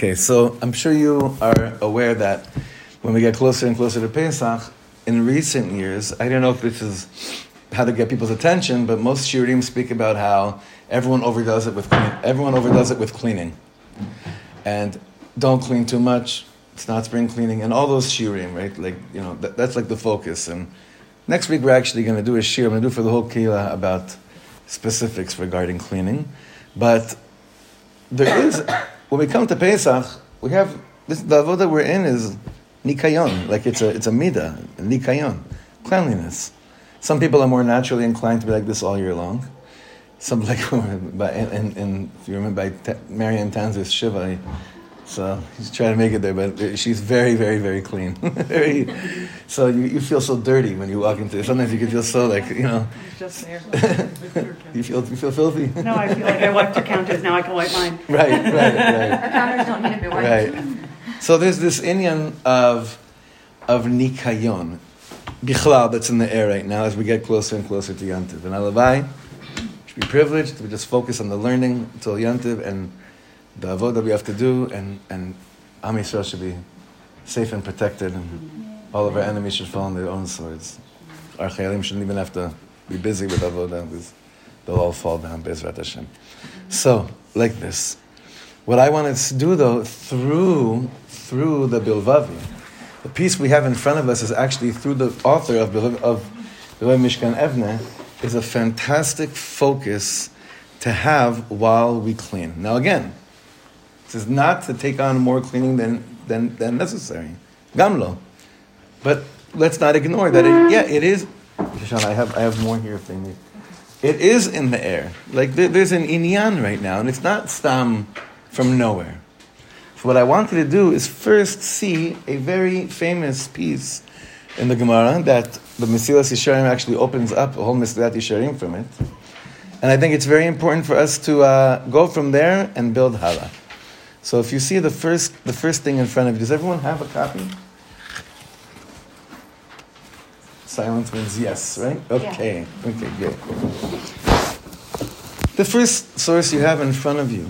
Okay, so I'm sure you are aware that when we get closer and closer to Pesach, in recent years, I don't know if this is how to get people's attention, but most shiurim speak about how everyone overdoes it with clean, everyone overdoes it with cleaning, and don't clean too much. It's not spring cleaning, and all those shiurim, right? Like you know, that, that's like the focus. And next week we're actually going to do a shiur. I'm going to do for the whole kila about specifics regarding cleaning, but there is when we come to Pesach, we have this the avodah we're in is nikayon, like it's a it's a midah, nikayon, cleanliness. Some people are more naturally inclined to be like this all year long. Some like, but and, and, if you remember by Marianne Tanzer's Shiva, so he's trying to make it there, but she's very, very, very clean. very, so you, you feel so dirty when you walk into it. Sometimes you can feel so like, you know. Just there. you feel you feel filthy? No, I feel like I wiped her counters, now I can wipe mine. Right, right, right. Our counters don't need to be wiped. Right. So there's this inyan of, of nikayon, bichlal, that's in the air right now as we get closer and closer to Yantiv. And Alavai should be privileged to just focus on the learning until Yantiv and the avodah we have to do, and, and Am Yisrael should be safe and protected, and all of our enemies should fall on their own swords. Our chayalim shouldn't even have to be busy with avodah, because they'll all fall down, Bezrat Hashem. So, like this. What I wanted to do, though, through, through the Bilvavi, the piece we have in front of us is actually through the author of Bilvavi, of Bilvavi Mishkan Evne, is a fantastic focus to have while we clean. Now, again, is not to take on more cleaning than, than, than necessary. Gamlo. But let's not ignore that. It, yeah, it is. Shoshana, I have, I have more here if they need. It is in the air. Like there's an inyan right now, and it's not stam from nowhere. So what I wanted to do is first see a very famous piece in the Gemara that the Mesilas Yesharim actually opens up a whole Mesilat Yesharim from it. And I think it's very important for us to uh, go from there and build hala. So if you see the first, the first thing in front of you, does everyone have a copy? Silence means yes, right? Okay, yeah. okay, good. The first source you have in front of you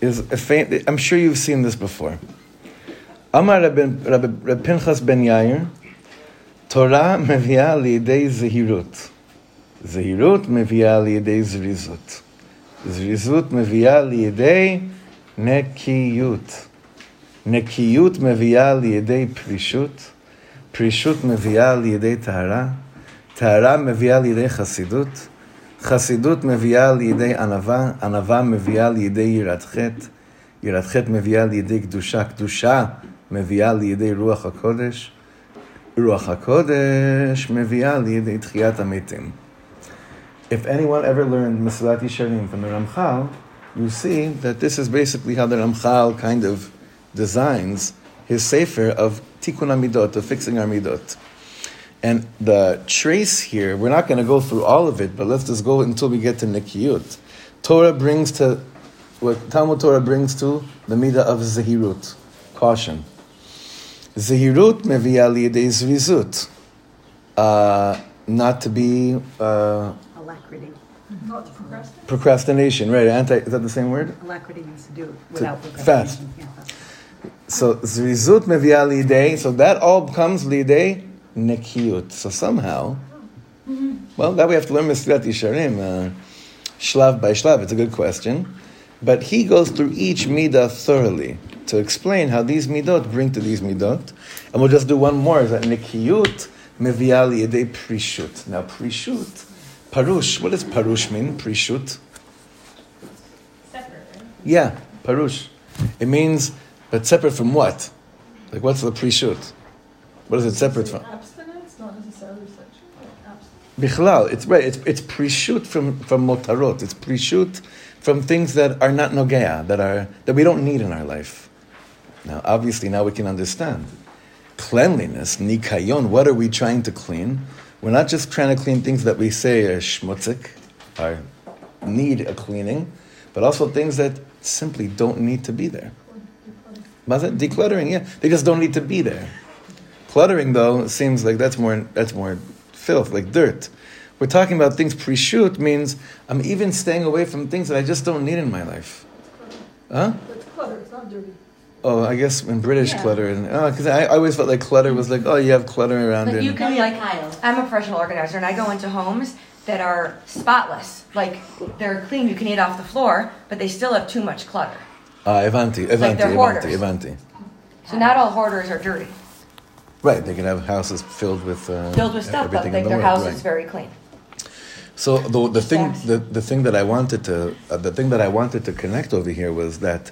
is a faint, I'm sure you've seen this before. Amar Rab Pinchas ben Yair, Torah מביאה לידי זהירות. זהירות מביאה לידי זריזות. זריזות מביאה לידי נקיות. נקיות מביאה לידי פרישות, פרישות מביאה לידי טהרה, טהרה מביאה לידי חסידות, חסידות מביאה לידי ענווה, ענווה מביאה לידי יראת חטא, יראת חטא מביאה לידי קדושה, קדושה מביאה לידי רוח הקודש, רוח הקודש מביאה לידי תחיית המתים. If anyone ever learned Mesilat Yesharim from the Ramchal, you see that this is basically how the Ramchal kind of designs his sefer of tikkun amidot, of fixing our midot. And the trace here, we're not going to go through all of it, but let's just go until we get to Nikiyut. Torah brings to, what Talmud Torah brings to the midah of zehirut, caution. Zehirut meviya liyadei zrizut. Uh, not to be... Uh, Alacrity. Not to procrastinate. Procrastination, right? Anti, is that the same word? Alacrity means to do it without fast. procrastination. Yeah, fast. So zrizut mevia lidei. So that all comes lidei nekiyut. So somehow, well, that we have to learn Mesilat Yesharim, uh, shlav by shlav. It's a good question, but he goes through each midah thoroughly to explain how these midot bring to these midot, and we'll just do one more. Is that nekiyut mevia lidei prishut? Now prishut, parush. What does parush mean? Prishut. Separate. Yeah, parush. It means, but separate from what? Like, what's the prishut? What is it separate from? Abstinence, not necessarily sexual, but abstinence. Bichlal, it's right. It's it's prishut from from motarot. It's prishut from things that are not nogea, that are that we don't need in our life. Now, obviously, now we can understand cleanliness, nikayon. What are we trying to clean? We're not just trying to clean things that we say are schmutzik, are need a cleaning, but also things that simply don't need to be there. Decluttering, yeah, they just don't need to be there. Cluttering, though, seems like that's more that's more filth, like dirt. We're talking about things prishut means I'm even staying away from things that I just don't need in my life. Huh? Clutter, it's not dirty. Oh, I guess in British Yeah. clutter, and because I, I always felt like clutter was like, oh, you have clutter around But you can Not like, like Kyle. I'm a professional organizer and I go into homes that are spotless. Like they're clean, you can eat off the floor, but they still have too much clutter. Ah, Evanti, Evanti, they're Evanti, hoarders. Evanti. So not all hoarders are dirty. Right, they can have houses filled with uh, Filled with stuff, but everything like in the their world, house is very clean. So the, the thing the, the thing that I wanted to uh, the thing that I wanted to connect over here was that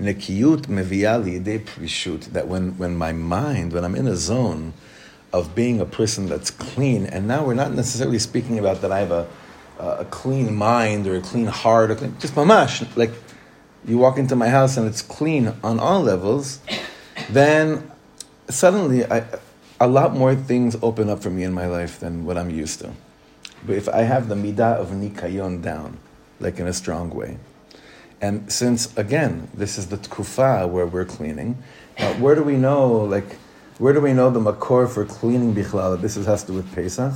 nekiyut mevia liidei prishut that when when my mind when I'm in a zone of being a person that's clean and now we're not necessarily speaking about that I have a a clean mind or a clean heart or clean, just mamash like you walk into my house and it's clean on all levels then suddenly I, a lot more things open up for me in my life than what I'm used to. But if I have the midah of nikayon down, like in a strong way, and since again this is the tkufa where we're cleaning, uh, where do we know like where do we know the makor for cleaning bichlal? This is, has to do with Pesach,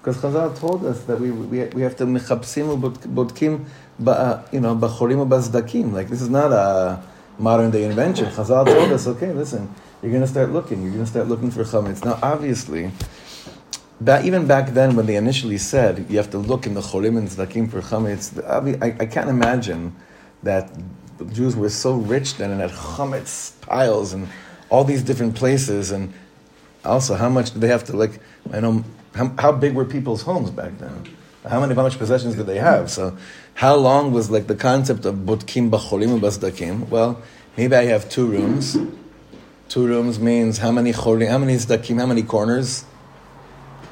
because Chazal told us that we, we, we have to mechapsim bodkim, ba, you know, bachorim bazdakim. Like this is not a modern day invention. Chazal told us, okay, listen, you're going to start looking. You're going to start looking for chametz. Now, obviously, back, even back then when they initially said you have to look in the cholim and zdakim for chametz, I, I can't imagine that Jews were so rich then and had chametz piles and all these different places and also how much did they have to like I know how, how big were people's homes back then? How many how much possessions did they have? So how long was like the concept of butkim bacholim basdakim? Well, maybe I have two rooms. Two rooms means how many cholim, how many zdakim, how many corners?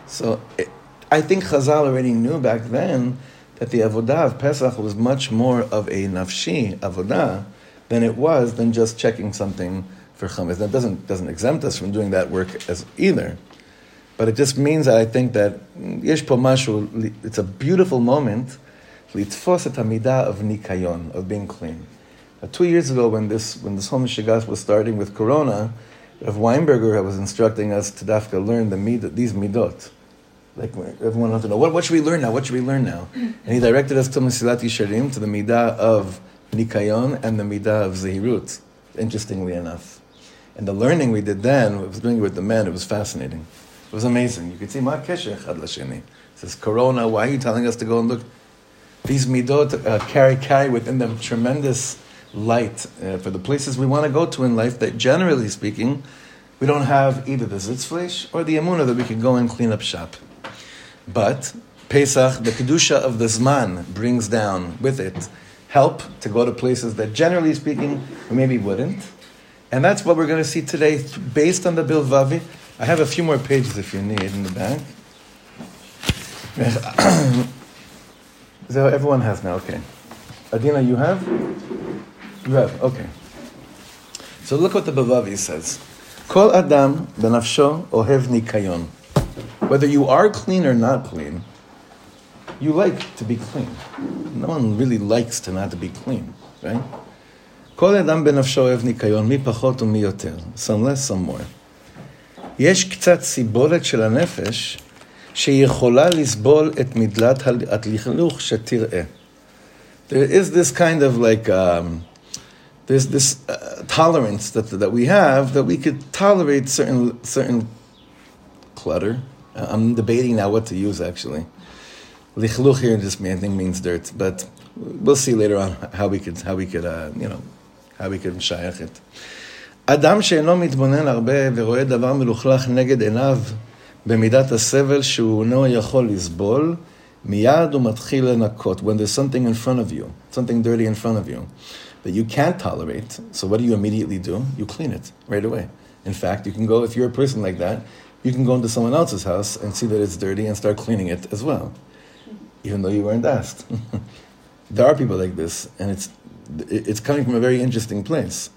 So it, I think Chazal already knew back then that the avodah of Pesach was much more of a nafshi avodah than it was than just checking something for chametz. That doesn't doesn't exempt us from doing that work as either, but it just means that I think that mm, yesh mashu. It's a beautiful moment litfos et hamidah of nikayon of being clean. Uh, two years ago, when this when this whole Mishigas was starting with Corona, Rav Weinberger was instructing us to dafka learn the mid, these midot. Like everyone wants to know what, what should we learn now? What should we learn now? And he directed us to Mesilat Yesharim to the midah of nikayon and the midah of zehirut. Interestingly enough, and the learning we did then, was doing it with the men. It was fascinating. It was amazing. You could see ma kesher chad lasheni. It says Corona. Why are you telling us to go and look? These midot uh, carry carry within them tremendous light uh, for the places we want to go to in life. That generally speaking, we don't have either the zitzfleish or the emunah that we can go and clean up shop. But Pesach, the kedusha of the zman, brings down with it help to go to places that, generally speaking, maybe wouldn't. And that's what we're going to see today, based on the Bilvavi. I have a few more pages if you need in the back. so everyone has now, okay. Adina, you have? You have, okay. So look what the Bilvavi says. Kol Adam benafsho ohev nikayon. Whether you are clean or not clean, you like to be clean. No one really likes to not to be clean, right? כל אדם בנפשו אוהב ניקיון, מי פחות ומי יותר. Some less, some more. יש קצת סיבולת של הנפש שיכולה לסבול את מדלת הלכלוך שתראה. There is this kind of like, um, there's this uh, tolerance that, that we have that we could tolerate certain, certain clutter. Uh, I'm debating now what to use actually. Lichluch here just mean- I think means dirt, but we'll see later on how we could how we could uh, you know how we could שייך it. אדם שאינו מתבונן הרבה ורואה דבר מלוכלך נגד עיניו במידת הסבל שהוא אינו יכול לסבול, מיד הוא מתחיל לנקות. When there's something in front of you, something dirty in front of you, that you can't tolerate, so what do you immediately do? You clean it right away. In fact, you can go, if you're a person like that, you can go into someone else's house and see that it's dirty and start cleaning it as well even though you weren't asked. there are people like this, and it's it's coming from a very interesting place.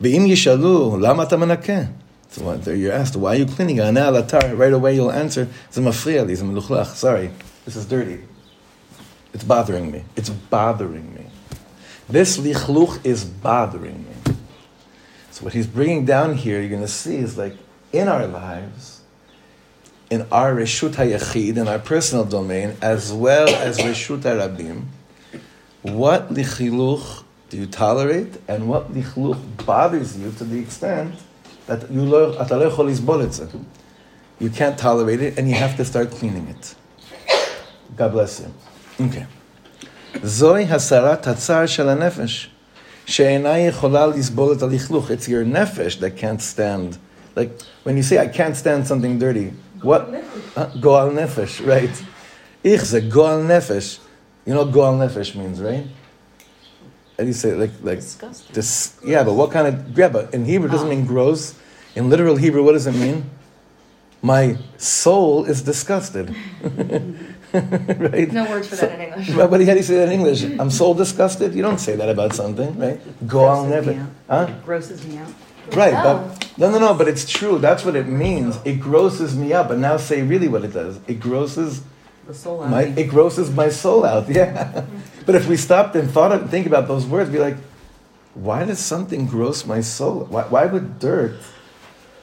ואם ישאלו, למה אתה מנקה? So what, you're asked, why are you cleaning? ענה על אתר, right away you'll answer, זה מפריע לי, זה מלוכלך, sorry, this is dirty. It's bothering me. It's bothering me. This lichluch is bothering me. So what he's bringing down here, you're going to see, is like, in our lives, in our Reshut HaYachid, in our personal domain, as well as Reshut HaRabim, what lichiluch do you tolerate, and what lichluch bothers you to the extent that you lo, אתה לא יכול לסבול את זה. You can't tolerate it, and you have to start cleaning it. God bless you. Okay. זוהי הסרת הצער של הנפש, שאינה יכולה לסבול את הלכלוך. It's your nefesh that can't stand. like, when you say, I can't stand something dirty, what? Goal nefesh, right. Ich זה goal nefesh. You know what goal nefesh means, right? How do you say it? Like, like, Disgusting. dis, yeah, but what kind of, yeah, but in Hebrew it doesn't ah. mean gross. In literal Hebrew, what does it mean? My soul is disgusted. right? No words for that in English. But, but how do you say that in English? I'm soul disgusted? You don't say that about something, right? Go on Grosses never. out. Huh? Grosses me out. Right, Oh. but no, no, no, but it's true. That's what it means. It grosses me up. And now say really what it does. It grosses The soul out my, it grosses my soul out. Yeah. but if we stopped and thought of, think about those words, be like, why does something gross my soul? Why, why would dirt?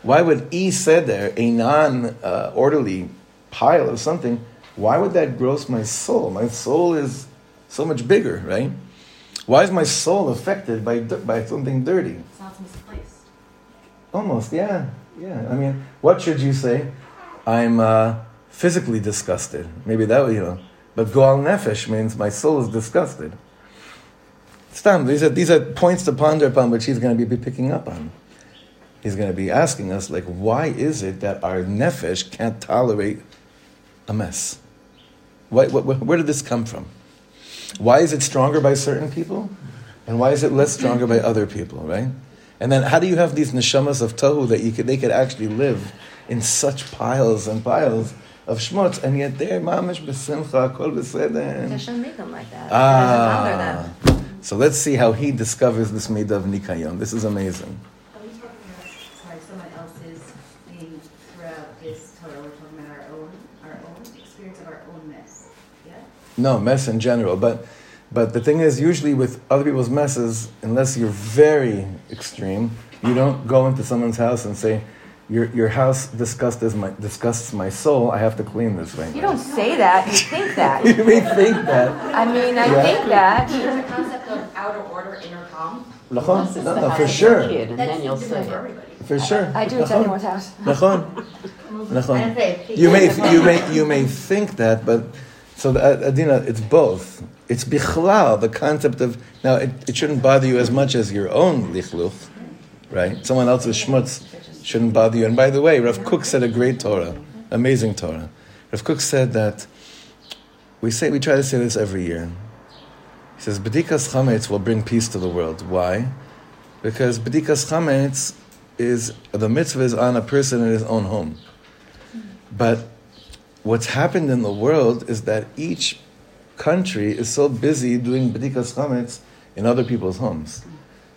Why would e said there a non uh, orderly pile of something? Why would that gross my soul? My soul is so much bigger, right? Why is my soul affected by by something dirty? Sounds misplaced. Almost, yeah, yeah. I mean, what should you say? I'm uh, physically disgusted. Maybe that would, you know. But goal nefesh means my soul is disgusted. Stam, these are these are points to ponder upon, which he's going to be picking up on. He's going to be asking us, like, why is it that our nefesh can't tolerate a mess? Why, wh- wh- where did this come from? Why is it stronger by certain people, and why is it less stronger by other people? Right? And then, how do you have these neshamas of tohu that you could, they could actually live in such piles and piles of schmutz, and yet they're mamish b'simcha, kol b'seder. Hashem made them like that. It them. Ah. So let's see how he discovers this midah of nikayon. This is amazing. Are we talking about, sorry, someone else's thing throughout this Torah? We're talking about our own, our own experience of our own mess. Yeah? No, mess in general. But but the thing is, usually with other people's messes, unless you're very extreme, you don't go into someone's house and say, "Your your house disgusts my disgusts my soul. I have to clean this right You don't say that. You think that. You may think that. I mean, I Yeah. think that. There's a concept of out of order, inner calm. Nachon? Unless it's No, the no, for sure. kid, and then you'll say for it. For sure. I do it to Nachon? anyone's house. Nachon. And Nachon. say, You may you may you may think that, but so the, uh, Adina, it's both. It's bichlal, the concept of now. It, it shouldn't bother you as much as your own lichluch, right? Someone else's schmutz shouldn't bother you. And by the way, Rav Kook said a great Torah, amazing Torah. Rav Kook said that we say we try to say this every year. He says bedikas chametz will bring peace to the world. Why? Because bedikas chametz is the mitzvah is on a person in his own home. But what's happened in the world is that each country is so busy doing bedikas chametz in other people's homes.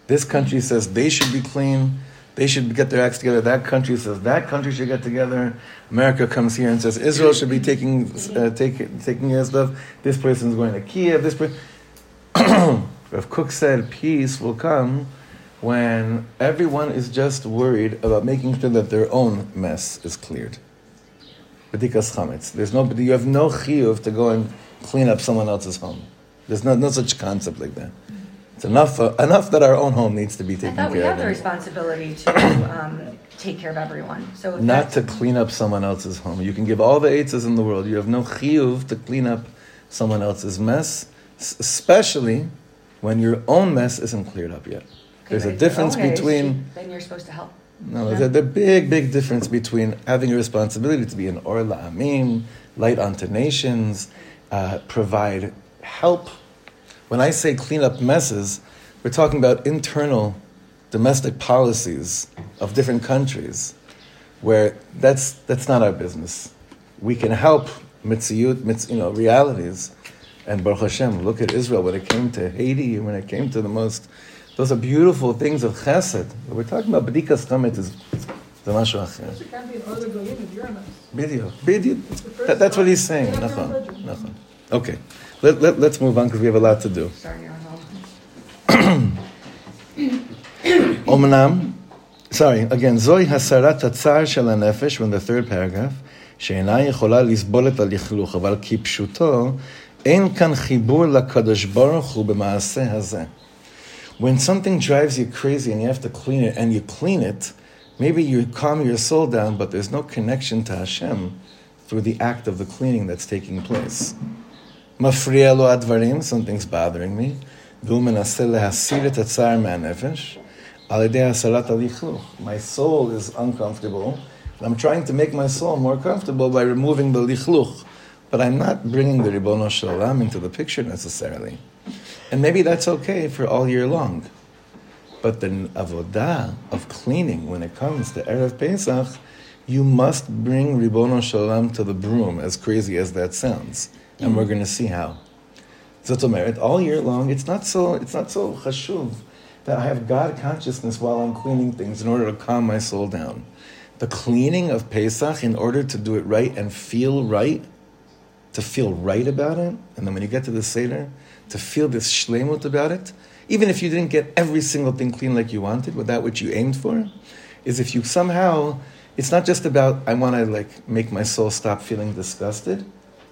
This country says they should be clean. They should get their acts together. That country says that country should get together. America comes here and says Israel should be taking uh, take, taking care of stuff. This person's going to Kiev. This person. Rav Kook said peace will come when everyone is just worried about making sure that their own mess is cleared. Bedikas chametz. There's no, you have no chiyuv to go and clean up someone else's home. There's no, no such concept like that. It's enough, uh, enough that our own home needs to be taken. I taken thought we have the responsibility to um, take care of everyone. So Not to clean up someone else's home. You can give all the eitzes in the world. You have no chiyuv to clean up someone else's mess, especially when your own mess isn't cleared up yet. Okay, There's a difference between Then you're supposed to help. No, there's a the big, big difference between having a responsibility to be an or la'amim, light onto nations, uh, provide help. When I say clean up messes, we're talking about internal domestic policies of different countries where that's, that's not our business. We can help mitziyut, mitz, you know, realities. And Baruch Hashem, look at Israel when it came to Haiti, when it came to the most, those are beautiful things of chesed. But we're talking about bedikas chametz is the mashu acher. It can't be an other goyim if you're a mess. Bidio, bidio. That, that's what he's saying. Nachon, nachon. Okay, let, let, let's move on because we have a lot to do. Start in your own home. Omnam, sorry, again, זוהי הסרת הצער של הנפש, when the third paragraph, שאינה יכולה לסבול את הלכלוך, אבל כפשוטו, אין כאן חיבור לקדוש ברוך הוא במעשה הזה. When something drives you crazy and you have to clean it, and you clean it, maybe you calm your soul down, but there's no connection to Hashem through the act of the cleaning that's taking place. Mafriya advarim, something's bothering me. My soul is uncomfortable. I'm trying to make my soul more comfortable by removing the lichluch, but I'm not bringing the Ribono Shalom into the picture necessarily. And maybe that's okay for all year long. But the avodah of cleaning, when it comes to Erev Pesach, you must bring Ribbono Shalom to the broom, as crazy as that sounds. And we're going to see how. Zot Omeret, all year long, it's not so, it's not so chashuv that I have God consciousness while I'm cleaning things in order to calm my soul down. The cleaning of Pesach, in order to do it right and feel right, to feel right about it, and then when you get to the Seder, to feel this shlemut about it, even if you didn't get every single thing clean like you wanted, with that which you aimed for, is if you somehow, it's not just about, I want to like make my soul stop feeling disgusted,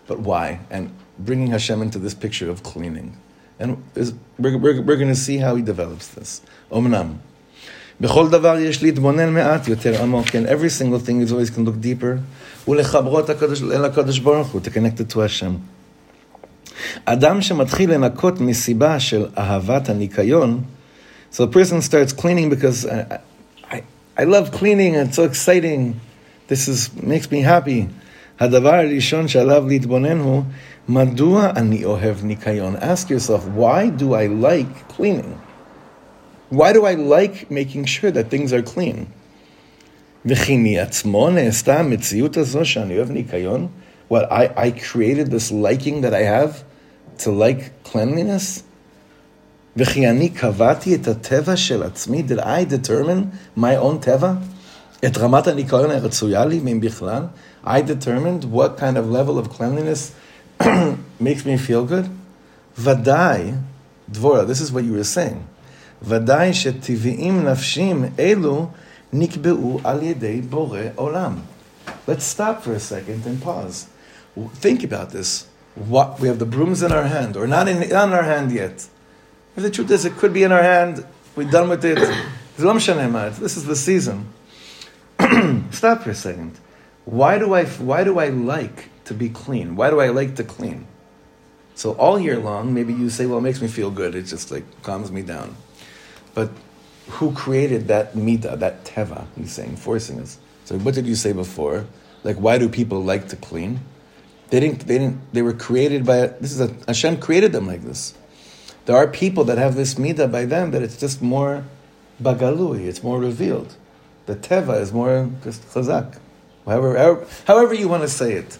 but why? And bringing Hashem into this picture of cleaning. And is, we're, we're, we're going to see how he develops this. Omnam. בכל דבר יש להתבונן מעט יותר עמוק, and every single thing is always can look deeper, ולחברו את הקדוש- אל הקדוש ברוך הוא, to connect it to Hashem. אדם שמתחיל לנקות מסיבה של אהבת הניקיון, so a person starts cleaning because I, I, I love cleaning, it's so exciting, this is, makes me happy. הדבר הראשון שעליו להתבונן הוא, מדוע אני אוהב ניקיון? Ask yourself, why do I like cleaning? Why do I like making sure that things are clean? וכי מעצמו נעשתה המציאות הזו שאני אוהב ניקיון? What, I, I created this liking that I have to like cleanliness? וכי אני קבעתי את הטבע של עצמי? Did I determine my own טבע? את רמת הניקיון הרצויה לי, אם בכלל? I determined what kind of level of cleanliness makes me feel good? ודאי, דבורה, this is what you were saying. ודאי שטבעים נפשיים אלו נקבעו על ידי בורא עולם. Let's stop for a second and pause. Think about this. What, we have the brooms in our hand, or not in, not in our hand yet. If the truth is, it could be in our hand, we're done with it. Uh, this is the season. Stop for a second. Why do, I, why do I like to be clean? Why do I like to clean? So all year long, maybe you say, well, it makes me feel good. It just like calms me down. But who created that midah, that teva, he's saying, forcing us? So what did you say before? Like, why do people like to clean? They didn't. They didn't. They were created by. This is a Hashem created them like this. There are people that have this midah by them that it's just more bagalui. It's more revealed. The teva is more just chazak. However, however, however you want to say it.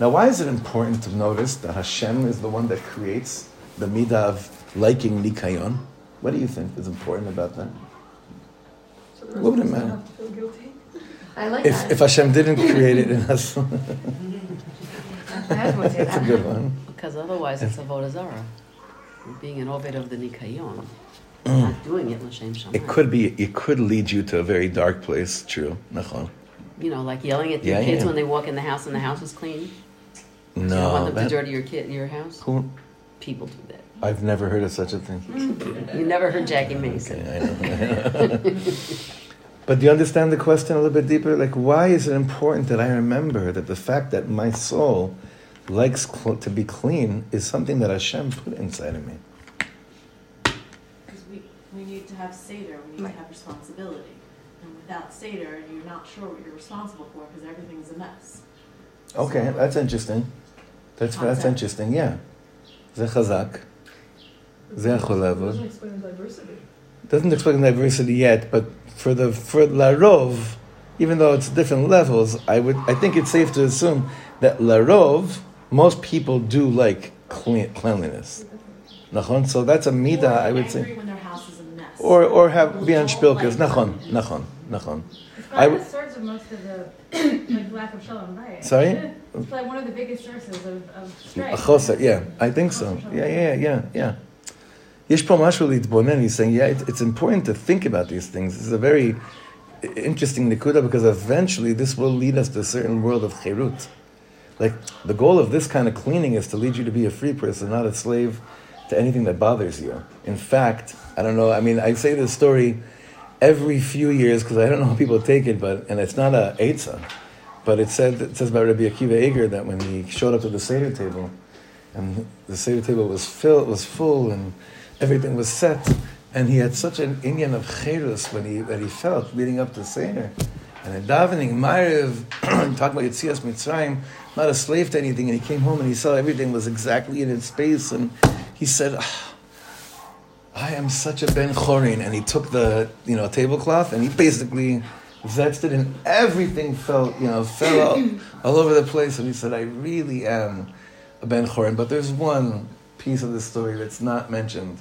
Now, why is it important to notice that Hashem is the one that creates the midah of liking nikayon? What do you think is important about that? So What would it rest of us matter? don't Feel guilty. I like If, that. if Hashem didn't create it in us, mm-hmm My husband would say that's a good one. Because otherwise it's avodah zarah. Being an oved of the nikayon, mm. not doing it l'shem shamayim. It could be. It could lead you to a very dark place. True. Nachon. You know, like yelling at your Yeah, kids yeah. when they walk in the house and the house is clean. you don't want No, them that, to dirty your kid, your house. who, People do that. I've never heard of such a thing. Mm. You never heard Jackie Mason. Okay, I know. but do you understand the question a little bit deeper? Like, why is it important that I remember that the fact that my soul likes cl- to be clean is something that Hashem put inside of me. Because we, we need to have Seder, we need right. to have responsibility. And without Seder, you're not sure what you're responsible for because everything's a mess. Okay, so, that's interesting. That's, that's interesting, yeah. Ze chazak. Ze doesn't explain the diversity. Doesn't explain the diversity yet, but for the for Larov, even though it's different levels, I would I think it's safe to assume that Larov most people do like clean, cleanliness. Nachon? So that's a midah, I would say. Or, or have be on spilkas. Nachon, nachon, nachon. I w- source of most of the like, lack of shalom, right? Sorry? It's like one of the biggest sources of, of strife. Achosa, yeah, I think so. Yeah, yeah, yeah, yeah. Yesh po he's saying, yeah, it's important to think about these things. This is a very interesting nikuda because eventually this will lead us to a certain world of chirut. Like, the goal of this kind of cleaning is to lead you to be a free person, not a slave to anything that bothers you. In fact, I don't know, I mean, I say this story every few years because I don't know how people take it, but and it's not a Eitzah, but it said it says about Rabbi Akiva Eger that when he showed up to the Seder table, and the Seder table was filled, was full, and everything was set, and he had such an inyan of cherus when he that he felt leading up to Seder. And in davening, Mariv, talking about Yitzias Mitzrayim, not a slave to anything, and he came home and he saw everything was exactly in its space, and he said, "Ah, I am such a Ben Chorin, and he took the you know tablecloth and he basically zetsed it, and everything felt you know fell all, all over the place, and he said, I really am a Ben Chorin, but there's one piece of the story that's not mentioned.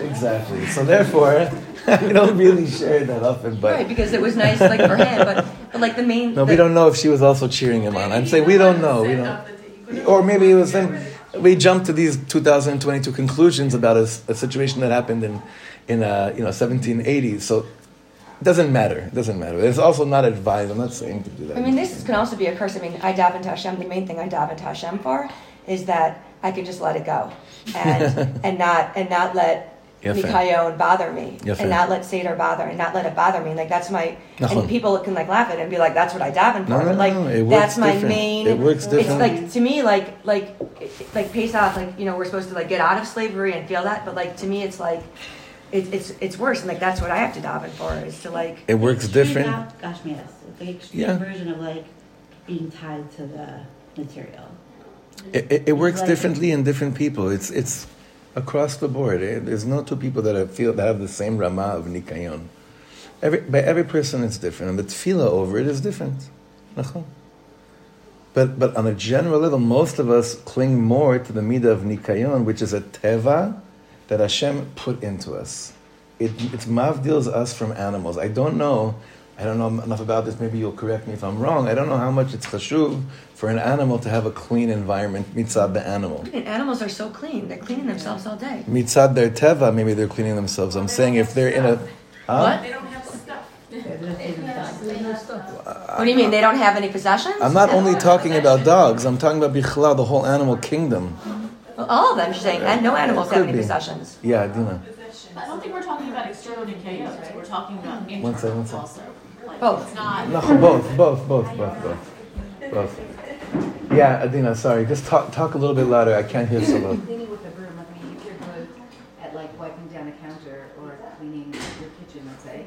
Exactly. So therefore, I don't really share that often, but. Right, because it was nice, like for him, but but like the main. No, the, we don't know if she was also cheering him on. I'm saying we don't know. We don't. Or maybe it was then. We jumped to these 2022 conclusions about a, a situation that happened in, in uh, you know 1780. So it doesn't matter. It doesn't matter. It's also not advised. I'm not saying to do that. I mean, this can also be a curse. I mean, I daven to Hashem. The main thing I daven to Hashem for is that I can just let it go, and and not and not let Yafe. Nikayon bother me, Yafe. and not let Seder bother, and not let it bother me. Like that's my. Nachon. And people can like laugh at it and be like, "That's what I daven for." No, no, but like no, it that's my different. main. It works different. It's like to me, like like like Pesach, like you know, we're supposed to like get out of slavery and feel that, but like to me, it's like. It, it's it's worse, and like that's what I have to daven for is to like it works different. Gosh, yes, the extreme Yeah. version of like being tied to the material. It, it, it works Like- differently in different people. It's it's across the board. Eh, There's no two people that have feel that have the same rama of nikayon. Every by every person it's different, and the tefillah over it is different. But but on a general level, most of us cling more to the midah of nikayon, which is a teva that Hashem put into us. It it mavdils us from animals. I don't know. I don't know enough about this. Maybe you'll correct me if I'm wrong. I don't know how much it's chashuv for an animal to have a clean environment mitzad the animal. And animals are so clean; they're cleaning themselves all day. Mitzad their teva, maybe they're cleaning themselves. I'm saying if they're in a Huh? They don't have stuff. Uh, what do you mean? They don't have any possessions? I'm not only talking about dogs. I'm talking about bichlal, the whole animal kingdom. Well, all of them, you're saying, and no animals have any be. possessions. Yeah, Dina. I don't think we're talking about external NKOs, we're talking about internal second, one second. also. Like, Both. No, both, both, both, both, both, both. Yeah, Adina, sorry. Just talk, talk a little bit louder. I can't hear so well. Cleaning with a broom, like, I mean, if you're good at like wiping down a counter or cleaning your kitchen, let's say,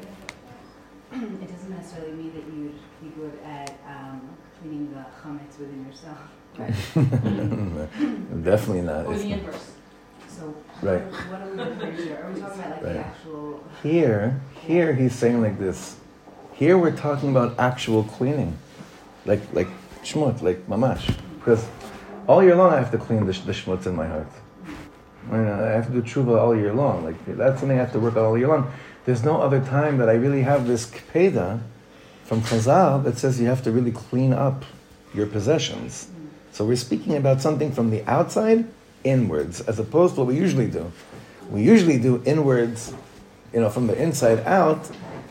it doesn't necessarily mean that you'd be good at um, cleaning the chametz within yourself. Definitely not. Or It's the not. inverse. So Right. what are we referring to? Are we talking about like Right. the actual? Here, here he's saying like this. Here we're talking about actual cleaning, like like shmut, like mamash. Because all year long I have to clean the, the shmutz in my heart. I, mean, I have to do tshuva all year long. Like that's something I have to work on all year long. There's no other time that I really have this kpeda from Chazal that says you have to really clean up your possessions. So we're speaking about something from the outside inwards, as opposed to what we usually do. We usually do inwards, you know, from the inside out.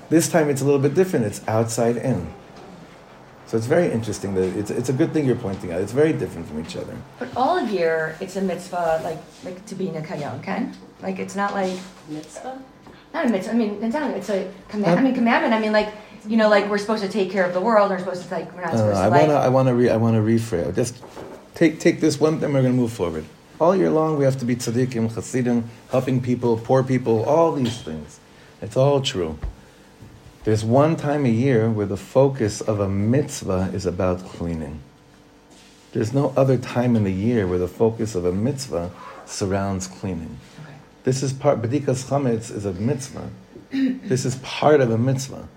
This time it's a little bit different. It's outside in. So it's very interesting that it's, it's a good thing you're pointing out. It's very different from each other. But all year, it's a mitzvah, like like to be nikayon, Ken. Like it's not like Mitzvah? not a mitzvah. I mean, it's not- it's a command. I mean, commandment. I mean, like you know, like we're supposed to take care of the world. We're supposed to like we're not Uh, supposed I to want like. to I want to re, I want to rephrase. Just take take this one, then we're going to move forward. All year long, we have to be tzaddikim, chassidim, helping people, poor people, all these things. It's all true. There's one time a year where the focus of a mitzvah is about cleaning. There's no other time in the year where the focus of a mitzvah surrounds cleaning. This is part, Bedikas Chametz is a mitzvah. this is part of a mitzvah.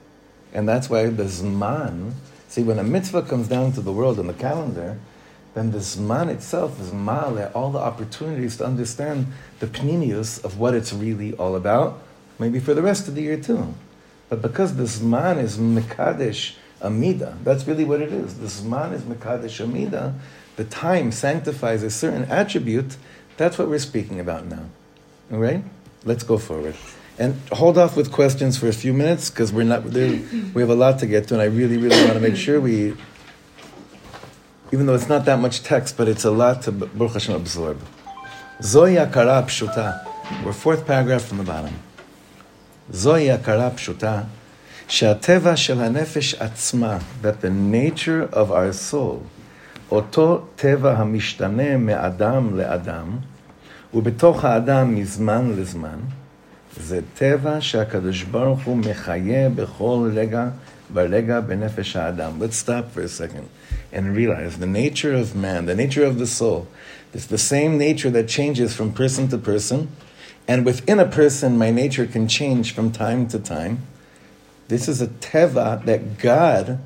And that's why the Zman, see, when a mitzvah comes down to the world in the calendar, then the Zman itself is male, all the opportunities to understand the pnimius of what it's really all about, maybe for the rest of the year too. But because the Zman is Mekadesh Amida, that's really what it is. The Zman is Mekadesh Amida, the time sanctifies a certain attribute, that's what we're speaking about now. All right? Let's go forward. And hold off with questions for a few minutes because we're not there. We have a lot to get to, and I really, really want to make sure we, even though it's not that much text, but it's a lot to Baruch Hashem absorb. Zoya akara pshuta. We're fourth paragraph from the bottom. זוהי הכרה פשוטה שהטבע של הנפש עצמה, that the nature of our soul, אותו טבע המשתנה מאדם לאדם, ובתוך האדם מזמן לזמן, זה טבע שהקדוש ברוך הוא מחיה בכל רגע ורגע בנפש האדם. Let's stop for a second and realize the nature of man, the nature of the soul, is the same nature that changes from person to person, and within a person, my nature can change from time to time. This is a teva that God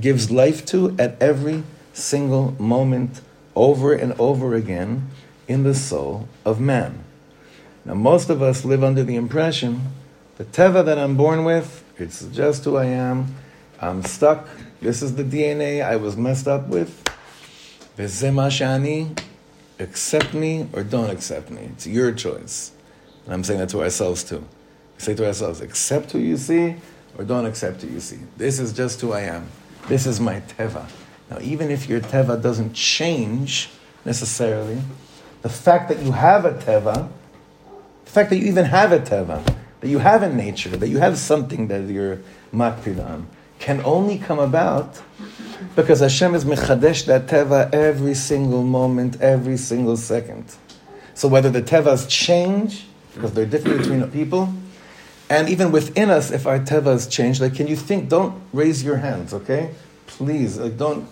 gives life to at every single moment, over and over again, in the soul of man. Now, most of us live under the impression the teva that I'm born with, it's just who I am. I'm stuck. This is the DNA I was messed up with. Shani, accept me or don't accept me. It's your choice. And I'm saying that to ourselves too. We say to ourselves, accept who you see or don't accept who you see. This is just who I am. This is my teva. Now, even if your teva doesn't change necessarily, the fact that you have a teva, the fact that you even have a teva, that you have a nature, that you have something that you're makpid on, can only come about because Hashem is mechadesh that teva every single moment, every single second. So whether the tevas change, because they're different between people, and even within us, if our tevas change, like can you think, don't raise your hands, okay? Please, like don't,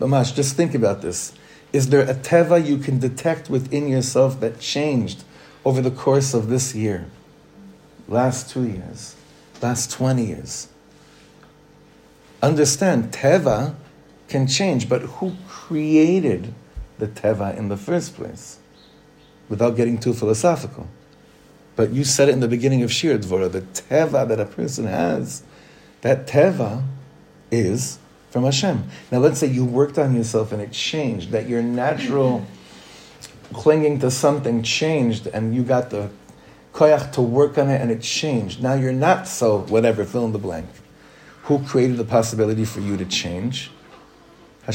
Mamash, just think about this. Is there a teva you can detect within yourself that changed over the course of this year, last two years, last 20 years? Understand, teva can change, but who created the teva in the first place? Without getting too philosophical. But you said it in the beginning of Shir Dvora, the teva that a person has, that teva is from Hashem. Now let's say you worked on yourself and it changed, that your natural clinging to something changed and you got the koyach to work on it and it changed. Now you're not so whatever, fill in the blank. Who created the possibility for you to change?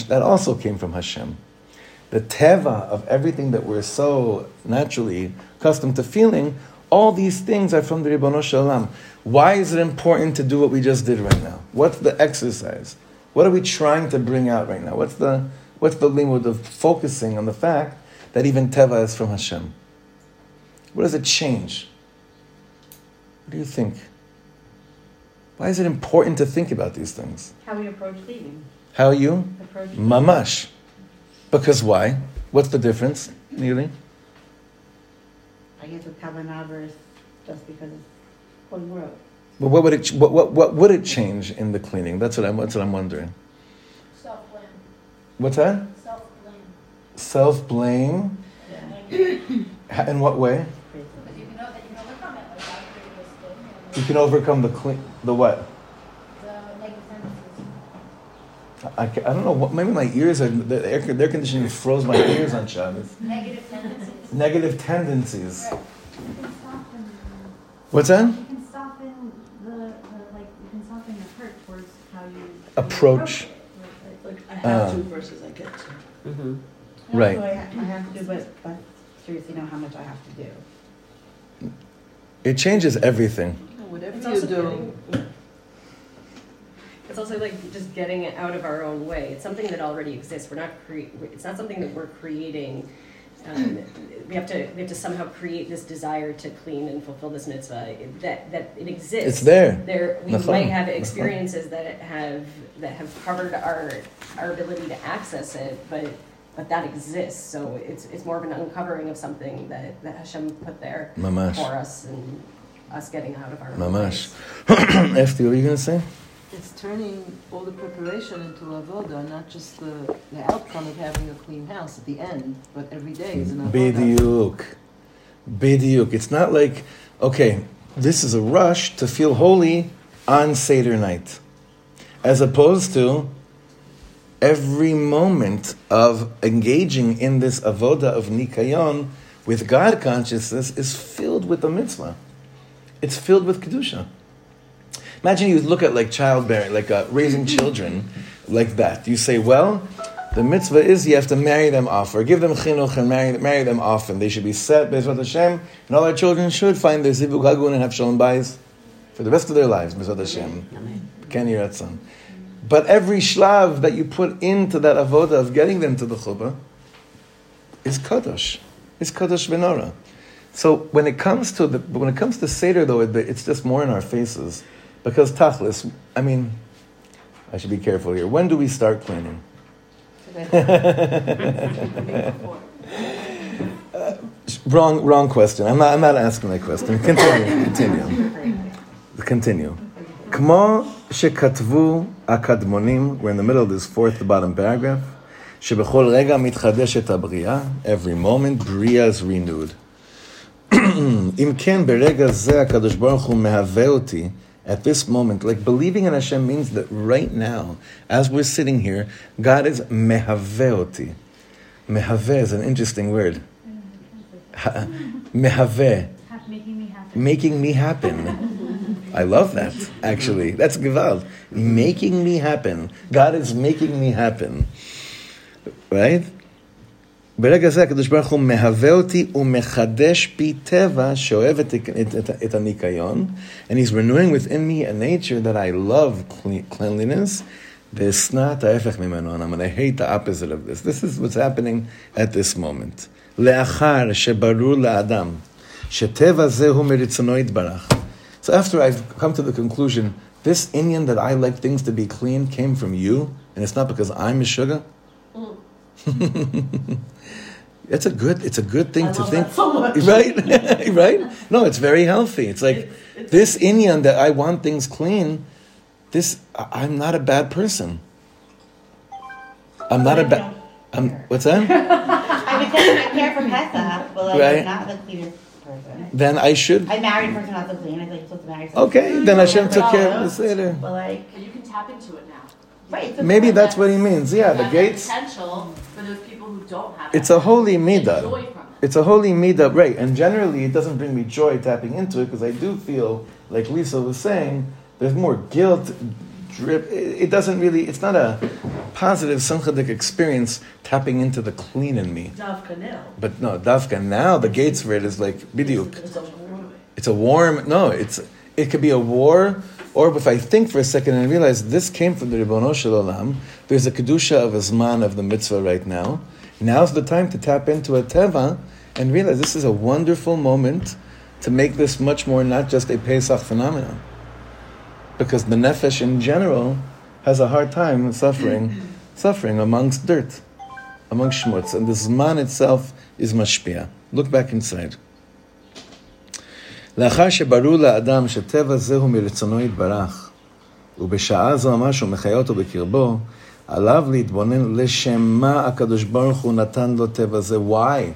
That also came from Hashem. The teva of everything that we're so naturally accustomed to feeling, all these things are from the Ribbono Shel Olam. Why is it important to do what we just did right now? What's the exercise? What are we trying to bring out right now? What's the what's the limud of focusing on the fact that even teva is from Hashem? What does it change? What do you think? Why is it important to think about these things? How we approach leaving. How you? Approach Mamash. Because why? What's the difference, Neely? I guess with kavanah is just because it's one world. But what would it what, what, what would it change in the cleaning? That's what I'm that's what I'm wondering. Self blame. What's that? Self blame. Self blame. In what way? Because you can know you can overcome it. Like God created us good. and You can overcome the clean the what? The negative tendencies. I, I don't know what maybe my ears are the air, the air conditioning froze my ears on Shabbos. Negative tendencies. Negative tendencies. You can soften, What's that? you can soften the, the, like, you can soften the hurt towards how you. Approach. it. Right, like- Like I have Uh. to versus I get to. Mm-hmm. Right. So I, I have to do, but, but seriously know how much I have to do. It changes everything. Whatever It's you also do. getting- It's also like just getting it out of our own way. It's something that already exists. We're not cre- It's not something that we're creating. Um, we have to. We have to somehow create this desire to clean and fulfill this mitzvah. That that it exists. It's there. There, we Nachon. might have Nachon. experiences that have that have covered our our ability to access it, but but that exists. So it's it's more of an uncovering of something that that Hashem put there Mamash. for us and us getting out of our own Mamash. ways. Esther, what are you gonna say? It's turning all the preparation into avoda, not just the, the outcome of having a clean house at the end, but every day is an avoda. Bediuk. Bediuk. It's not like, okay, this is a rush to feel holy on Seder night. As opposed to every moment of engaging in this avoda of nikayon with God consciousness is filled with the mitzvah. It's filled with kedusha. Imagine you look at like childbearing, like uh, raising children, like that. You say, well, The mitzvah is you have to marry them off, or give them chinuch and marry, marry them off, and they should be set, Bezrat Hashem, and all our children should find their zivug hagun and have shalom bayis for the rest of their lives, Bezrat Hashem. Ken Yiratzon. But every shlav that you put into that avoda of getting them to the chuppah is kadosh. Is kadosh benora. So when it comes to the when it comes to seder though, it, it's just more in our faces because tachlis. I mean, I should be careful here. When do we start cleaning? Uh, wrong, wrong question. I'm not, I'm not asking that question. Continue, continue. Continue. כמו שכתבו הקדמונים, we're in the middle of this fourth to bottom paragraph, שבכל רגע מתחדשת הבריאה, every moment בריאה is renewed. אם כן, ברגע זה הקדוש ברוך הוא מהווה אותי, at this moment, like believing in Hashem means that right now, as we're sitting here, God is mehave oti. Mehave is an interesting word. Ha- Mehave, Making me happy. making me happen. I love that, actually. That's gewalt. Making me happen. God is making me happen. Right? ברגע זה הקדוש ברוך הוא מהווה אותי ומחדש פי טבע שאוהב את, את, את, את הניקיון. And he's renewing within me a nature that I love cleanliness. ואשנא את ההפך ממנו. And I'm going to hate the opposite of this. This is what's happening at this moment. לאחר שברור לאדם שטבע זה הוא מרצונו יתברך. So after I've come to the conclusion, this inyan that I like things to be clean came from you, and it's not because I'm a sugar. Mm. It's a good. It's a good thing I to love think, that so much. right? right? No, it's very healthy. It's like this inyan that I want things clean. This I- I'm not a bad person. I'm not a bad. I'm what's that? I because I care for Pesach, but like Right. I'm not the cleanest person. then I should. I married a person not so clean. I like supposed to marry someone. Okay, then Hashem took care of this later. But like, you can tap into it now. right? Maybe that's what he means. Yeah, the gates. Potential for those people who don't have. It's a holy midah. It. It's a holy midah, right? And generally, it doesn't bring me joy tapping into it because I do feel, like Lisa was saying, there's more guilt, drip. It, doesn't really. It's not a positive sanchadik experience tapping into the clean in me. Davka now. But no, dafka now the gates for it is like bidyuk. It's a warm- It's a warm. No, it's it could be a war, or if I think for a second and realize this came from the Ribbono Shel Olam, there's a kedusha of a zman of the mitzvah right now. Now's the time to tap into a teva and realize this is a wonderful moment to make this much more not just a Pesach phenomenon, because the nefesh in general has a hard time suffering, suffering amongst dirt, amongst shmutz, and the zman itself is mashpia. Look back inside. לאחר שברור לאדם שטבע זה הוא מרצונו יתברך, ובשעה זו ממש הוא מחיה אותו בקרבו, עליו להתבונן לשם מה הקדוש ברוך הוא נתן לו טבע זה. Why?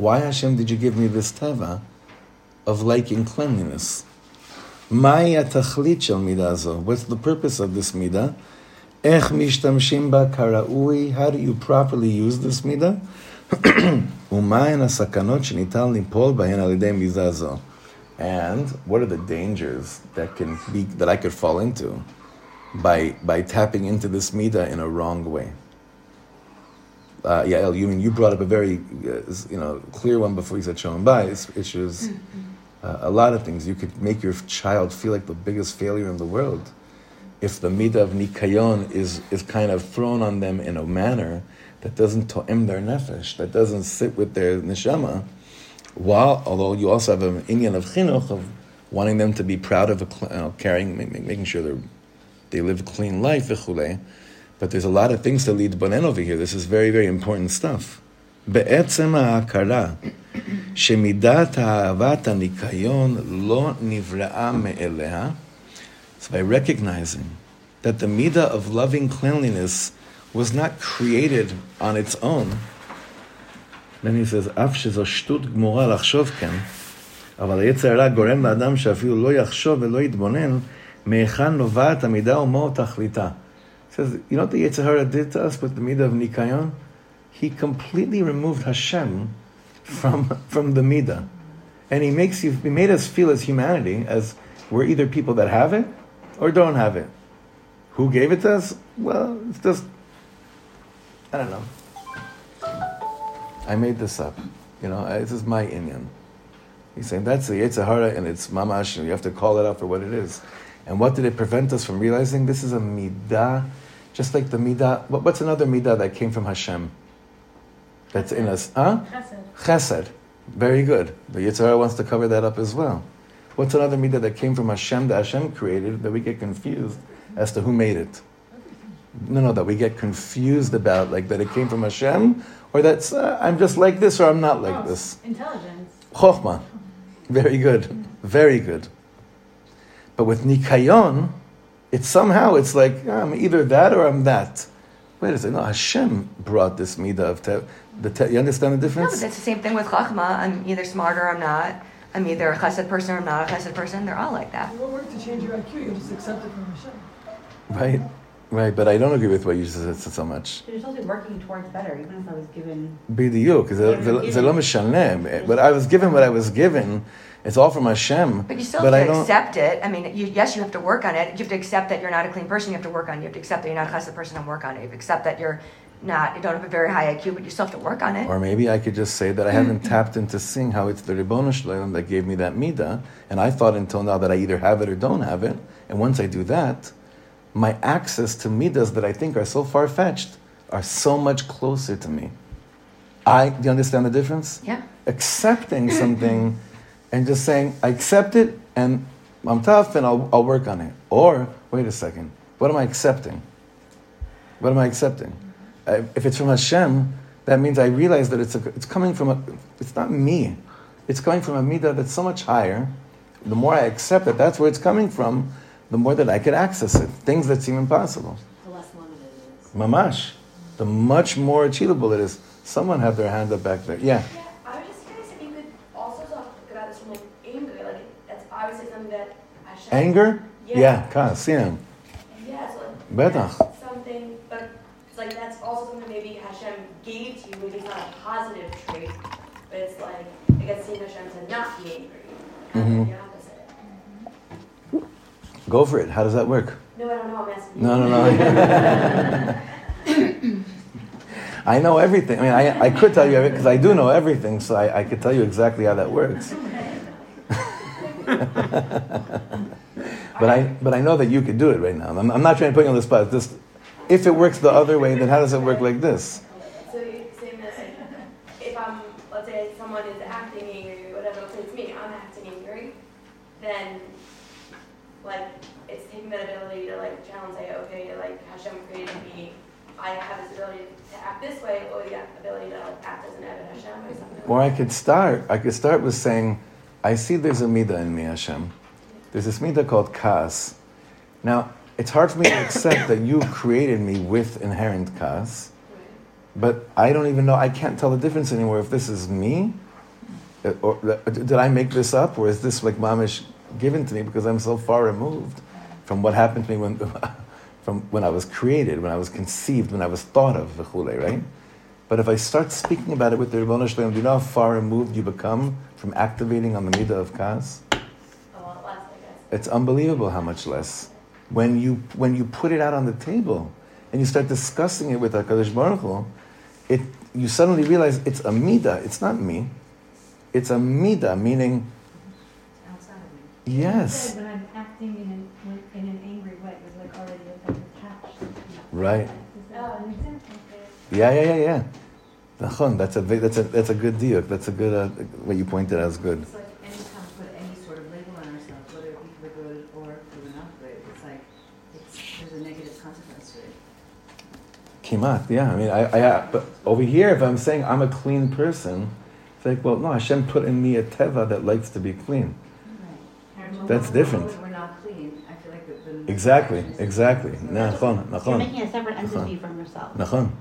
Why Hashem did you give me this טבע of liking cleanliness? מהי התכלית של מידה זו? What's the purpose of this מידה? איך משתמשים בה כראוי? How do you properly use this מידה? ומהן הסכנות שניתן ליפול בהן על ידי מידה זו? And what are the dangers that can be that I could fall into By by tapping into this midah in a wrong way? Uh, yeah, El, you mean you brought up a very uh, you know clear one before you said shalom bayis, which is uh, a lot of things. You could make your child feel like the biggest failure in the world if the midah of nikayon is is kind of thrown on them in a manner that doesn't to'em their nefesh, that doesn't sit with their neshama while although you also have an inyan of chinuch of wanting them to be proud of a, you know, carrying, ma- ma- making sure they they live a clean life, v'chule. but there's a lot of things to lead bonen over here. This is very very important stuff. בעצם ההכרה שמידת אהבת הניקיון לא נבראה מאליה, so by recognizing that the midah of loving cleanliness was not created on its own, then he says, אף שזו שטות גמורה לחשוב כן, אבל היצר הרע גורם לאדם שאפילו לא יחשוב ולא יתבונן, מהיכן נובעת המידה ומהו תכליתה. says, you know what the Yetzer Hara did to us with the midah of Nikayon? He completely removed Hashem from, from the midah. And he makes you, he made us feel as humanity, as we're either people that have it or don't have it. Who gave it to us? Well, it's just, I don't know. I made this up. You know, this is my inyan. He's saying that's the Yetzer Hara and it's mamash, and you have to call it out for what it is. And what did it prevent us from realizing? This is a midah, just like the midah. What's another midah that came from Hashem? That's in us, huh? Chesed. Chesed. Very good. The Yetzer Hara wants to cover that up as well. What's another midah that came from Hashem that Hashem created that we get confused as to who made it? No, no, that we get confused about, like that it came from Hashem, or that's uh, I'm just like this or I'm not like Oh, this. Intelligence. Chokhmah. Very good. Very good. But with Nikayon, it's somehow, it's like, "Ah, I'm either that or I'm that. Wait a second, no, Hashem brought this midah of te, the te, you understand the No, but difference? that's the same thing with Chachma. I'm either smart or I'm not. I'm either a chesed person or I'm not a chesed person. They're all like that. You won't work to change your IQ, you'll just accept it from Hashem. Right, right, but I don't agree with what you said so much. You're supposed to be working towards better, even if I was given. בדיוק, זה זה- זה לא משנה. But I was given what I was given. It's all from Hashem. But you still but have to accept it. I mean, you, yes, you have to work on it. You have to accept that you're not a clean person. You have to work on it. You have to accept that you're not a chesed person and work on it. You have to accept that you're not, you don't have a very high IQ, but you still have to work on it. Or maybe I could just say that I haven't tapped into seeing how it's the Ribbono Shel Olam that gave me that midah, and I thought until now that I either have it or don't have it. And once I do that, my access to midas that I think are so far fetched are so much closer to me. I do you understand the difference? Yeah. Accepting something and just saying I accept it and I'm tough and I'll, I'll work on it. Or wait a second, what am I accepting? What am I accepting? If it's from Hashem, that means I realize that it's, a, it's coming from a, it's not me. It's coming from a midah that's so much higher. The more I accept that that's where it's coming from, the more that I could access it. Things that seem impossible. The less limited it is. Mamash. The much more achievable it is. Someone had their hand up back there. Yeah. Yeah, I was just curious if you could also talk about this from like anger, like that's obviously something that Hashem. Anger? Yeah. Yeah, kas, yeah. So like that's something, but it's like that's also something maybe Hashem gave to you, maybe it's not a positive trait, but it's like it gets seen Hashem to not be angry. Mhm. The opposite. Go for it. How does that work? No, I don't know. I'm asking. you. No, no, no. I know everything. I mean, I, I could tell you everything because I do know everything, so I, I could tell you exactly how that works. but I but I know that you could do it right now. I'm, I'm not trying to put you on the spot. Just if it works the other way, then how does it work like this? So you're saying that if I'm, let's say someone is acting angry or whatever, it's me, I'm acting angry, then like it's taking that ability to like challenge, say, okay, like Hashem created me, I have this ability to act this way, or the ability to like act as an Ebed Hashem or something. Or I could start. I could start with saying, I see there's a midah in me, Hashem. There's this midah called kas. Now, it's hard for me to accept that you created me with inherent kas, but I don't even know. I can't tell the difference anymore if this is me, uh, or uh, did I make this up, or is this like mamish given to me because I'm so far removed from what happened to me when, from when I was created, when I was conceived, when I was thought of, right? But if I start speaking about it with the Ribbono Shel Olam, do you know how far removed you become from activating on the midah of kas? A lot less, I guess. It's unbelievable how much less. When you when you put it out on the table and you start discussing it with Hakadosh Baruch Hu, it you suddenly realize it's a midah. It's not me. It's a midah, meaning outside of me. yes, When I'm acting in an, in an angry way, it's like already attached. right. Is that an example? Yeah, yeah, yeah, yeah. Nachon, That's a big, that's a that's a good deal. That's a good uh, what you pointed out is good. It's like anytime we put any sort of label on ourselves, whether it be for good or for not good, it's like, it's, there's a negative consequence to it. Kimat, yeah. I mean, I, I, but over here, if I'm saying I'm a clean person, it's like, well, no, Hashem put in me a teva that likes to be clean. Right. That's different. When we're not clean, I feel like the. the Exactly, exactly. Nachon, You're making a separate entity from yourself. nachon,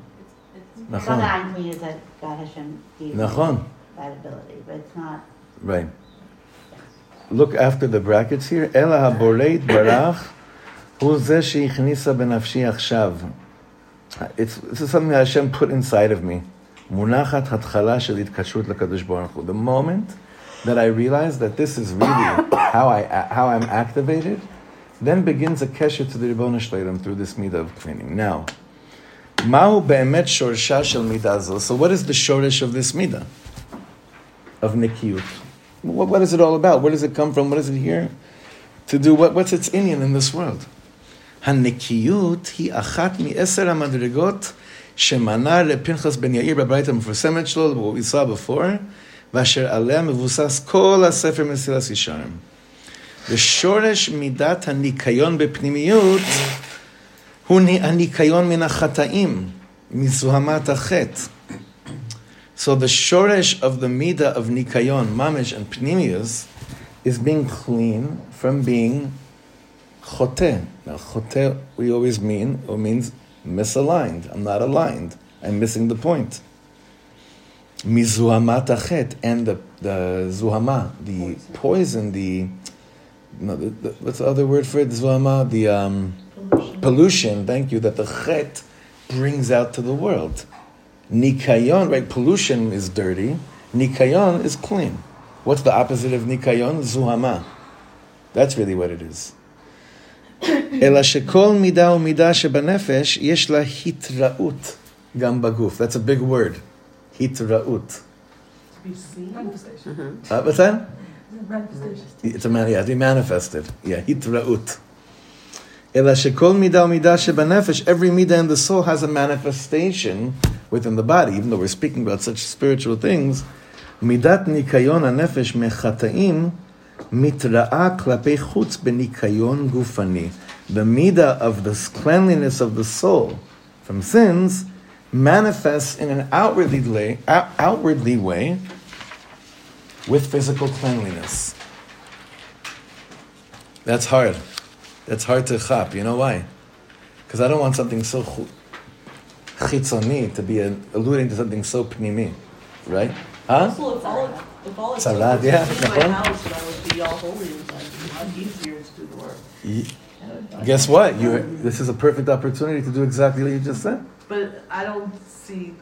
It's not that nachon, I'm clean, it's that God Hashem gave me nachon. that ability, but it's not. Right. Look after the brackets here. אלא הבורא יתברך הוא זה שהכניסה בנפשי עכשיו. It's, this is something that Hashem put inside of me. מונחת התחלה של התקשרות לקדוש ברוך הוא. The moment that I realize that this is really how, I, how I'm activated, then begins a kesher to the Ribbon Shleirim through this midah of cleaning. Now, so, what is the shoresh of this midah of nikiyut? What is it all about? Where does it come from? What is it here to do? What's its inyan in this world? Hanikiyut he achat mi eser amadrigot shemana lepinchas ben Yair b'abraitam for semetchlo. What we saw before, v'asher aleh mevusas kol asefer mesilas yisharim. The shoresh midat hanikayon be'pnimiyut. הוא הניקיון מן החטאים, מזוהמת החטא. So the shoresh of the midah of nikayon, mamish, and pnimius is being clean from being chote. Now, chote we always mean, or means misaligned. I'm not aligned. I'm missing the point. Mizuhamat achet, and the, the zuhama, the poison, the, no, the, the, what's the other word for it? Zuhama, the um, pollution. pollution, thank you, that the chet brings out to the world. Nikayon, right? Pollution is dirty. Nikayon is clean. What's the opposite of nikayon? Zuhama. That's really what it is. אלא שכל מידה ומידה שבנפש יש לה התראות גם בגוף. That's a big word. התראות. Manifestation. Uh, what's that? Manifestation. It's a man, yeah, to be manifested. Yeah, התראות. every midah in the soul has a manifestation within the body, even though we're speaking about such spiritual things. מידת ניקיון הנפש מחטאים מתראה כלפי חוץ בניקיון גופני. The midah of the cleanliness of the soul from sins manifests in an outwardly way, out- outwardly way with physical cleanliness. That's hard. that's hard to chop. You know why? Because I don't want something so chitzoni to be alluding to something so pnimi, right? Huh? Also, all, if all it's Salat, yeah. Guess what? You this is a perfect opportunity to do exactly what you just said. But I don't see.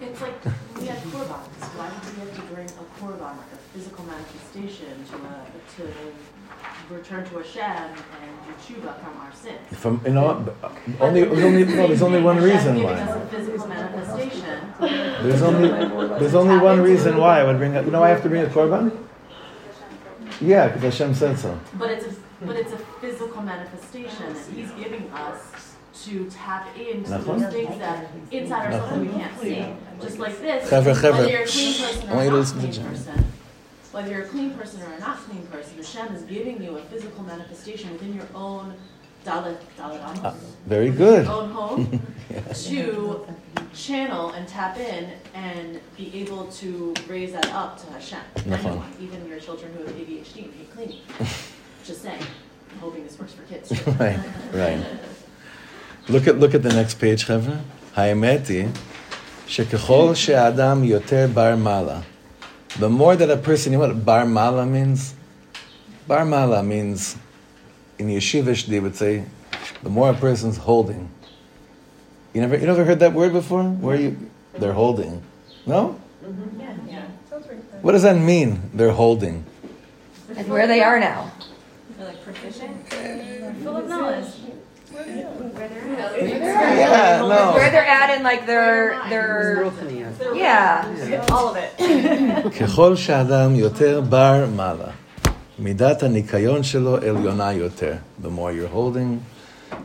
It's like we have korban. Why do we have to bring a korban, like a physical manifestation, to a to return to Hashem and do tshuva from our sins. From you know, only, there's only no, there's only one reason why. There's only there's only one reason why I would bring up. You know, I have to bring a korban. Yeah, because Hashem said so. But it's a, but it's a physical manifestation that He's giving us to tap into the those things that inside ourselves we can't see. Just like this, whether you're a clean person or not a clean person whether you're a clean person or a not clean person, Hashem is giving you a physical manifestation within your own dalit dalit amos, Ah, very good. your own home, to channel and tap in and be able to raise that up to Hashem. נכון. Anyone, even your children who have ADHD and hate cleaning. Just saying. I'm hoping this works for kids. right, right. Look at look at the next page, חבר'ה. האמת היא שככל שהאדם יותר בר מעלה, the more that a person, you know what bar mala means? Bar mala means, in yeshivish they would say, the more a person's holding. You never, you never heard that word before? Where you, they're holding. No? Mm-hmm. Yeah, yeah. What does that mean? They're holding. And where they are now. They're like proficient. Full of knowledge. Yeah, no. Where they're at in like their their yeah. All of it. ככל שאדם יותר בר מעלה, מידת הניקיון שלו עליונה יותר. The more you're holding,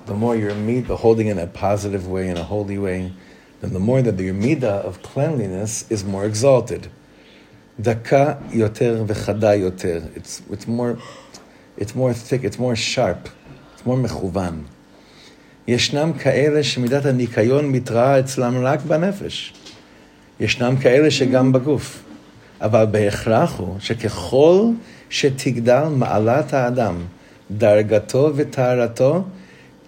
the more you're meet, the holding in a positive way, in a holy way, then the more that your midah of cleanliness is more exalted. דקה יותר וחדה יותר. It's, it's more, it's more thick, it's more sharp, it's more מכוון. ישנם כאלה שמידת הניקיון מתראה אצלם רק בנפש. ישנם כאלה שגם בגוף. אבל בהכרח הוא שככל שתגדל מעלת האדם, דרגתו וטהרתו,